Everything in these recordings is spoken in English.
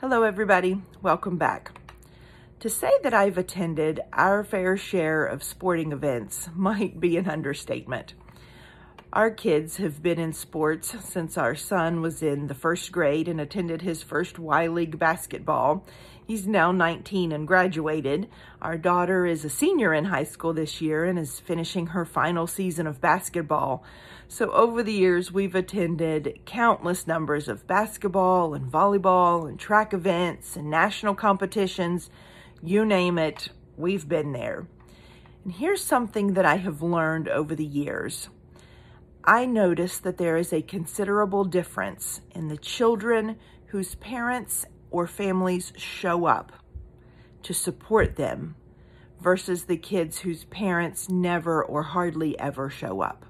Hello, everybody. Welcome back. To say that I've attended our fair share of sporting events might be an understatement. Our kids have been in sports since our son was in the first grade and attended his first Y League basketball. He's now 19 and graduated. Our daughter is a senior in high school this year and is finishing her final season of basketball. So over the years, we've attended countless numbers of basketball and volleyball and track events and national competitions. You name it, we've been there. And here's something that I have learned over the years. I notice that there is a considerable difference in the children whose parents or families show up to support them versus the kids whose parents never or hardly ever show up.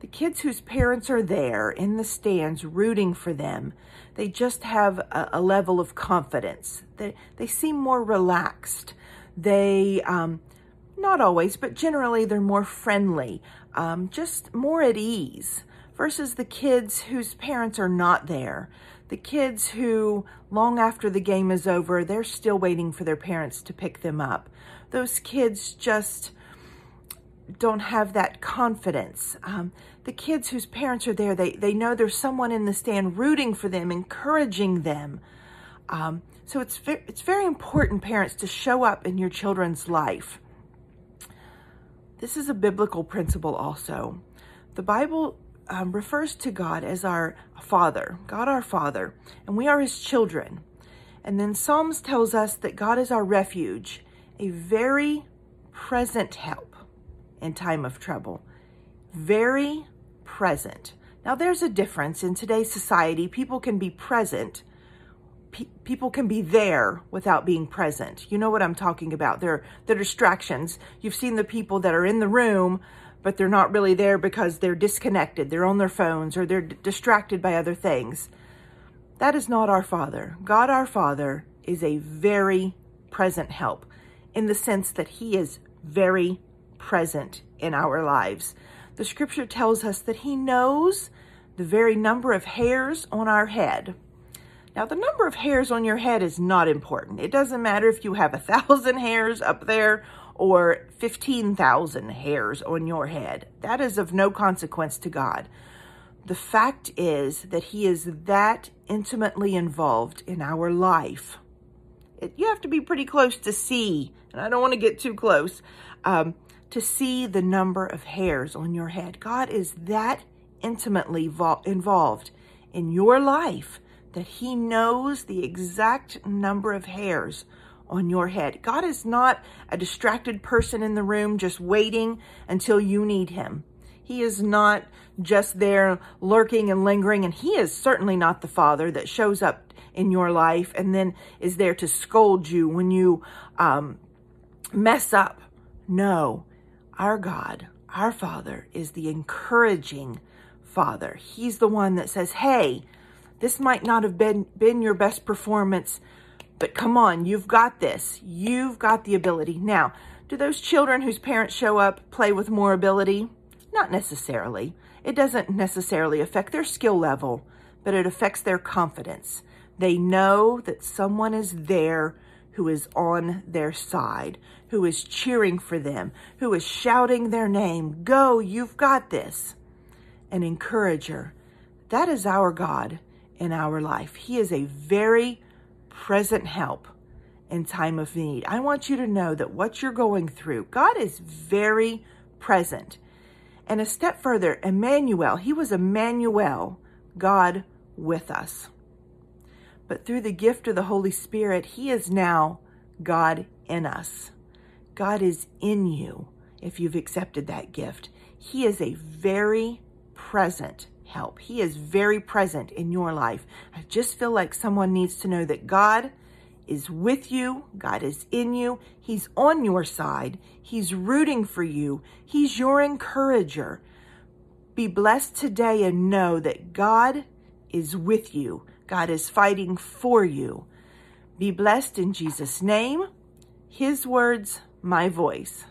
The kids whose parents are there in the stands rooting for them, they just have a, a level of confidence. They, they seem more relaxed. They, um, not always, but generally they're more friendly, um, just more at ease versus the kids whose parents are not there. The kids who, long after the game is over, they're still waiting for their parents to pick them up. Those kids just don't have that confidence. Um, the kids whose parents are there, they, they know there's someone in the stand rooting for them, encouraging them. Um, so it's, it's very important, parents, to show up in your children's life. This is a biblical principle also. The Bible um, refers to God as our Father, God our Father, and we are His children. And then Psalms tells us that God is our refuge, a very present help in time of trouble. Very present. Now, there's a difference in today's society. People can be present, Pe- people can be there without being present. You know what I'm talking about. They're the distractions. You've seen the people that are in the room, but they're not really there because they're disconnected. They're on their phones or they're distracted by other things. That is not our Father. God, our Father, is a very present help in the sense that He is very present in our lives. The scripture tells us that He knows the very number of hairs on our head. Now, the number of hairs on your head is not important. It doesn't matter if you have a thousand hairs up there or 15,000 hairs on your head. That is of no consequence to God. The fact is that He is that intimately involved in our life. It, you have to be pretty close to see, and I don't want to get too close, um, to see the number of hairs on your head. God is that intimately vo- involved in your life that He knows the exact number of hairs on your head. God is not a distracted person in the room just waiting until you need Him. He is not just there lurking and lingering, and He is certainly not the Father that shows up in your life and then is there to scold you when you um, mess up. No, our God, our Father, is the encouraging Father. He's the one that says, Hey, this might not have been, been your best performance, but come on, you've got this. You've got the ability. Now, do those children whose parents show up play with more ability? Not necessarily. It doesn't necessarily affect their skill level, but it affects their confidence. They know that someone is there who is on their side, who is cheering for them, who is shouting their name. Go, you've got this. An encourager. That is our God in our life. He is a very present help in time of need. I want you to know that what you're going through, God is very present. And a step further, Emmanuel, he was Emmanuel, God with us. But through the gift of the Holy Spirit, he is now God in us. God is in you if you've accepted that gift. He is a very present help. He is very present in your life. I just feel like someone needs to know that God is with you. God is in you. He's on your side. He's rooting for you. He's your encourager. Be blessed today and know that God is with you. God is fighting for you. Be blessed in Jesus' name. His words, my voice.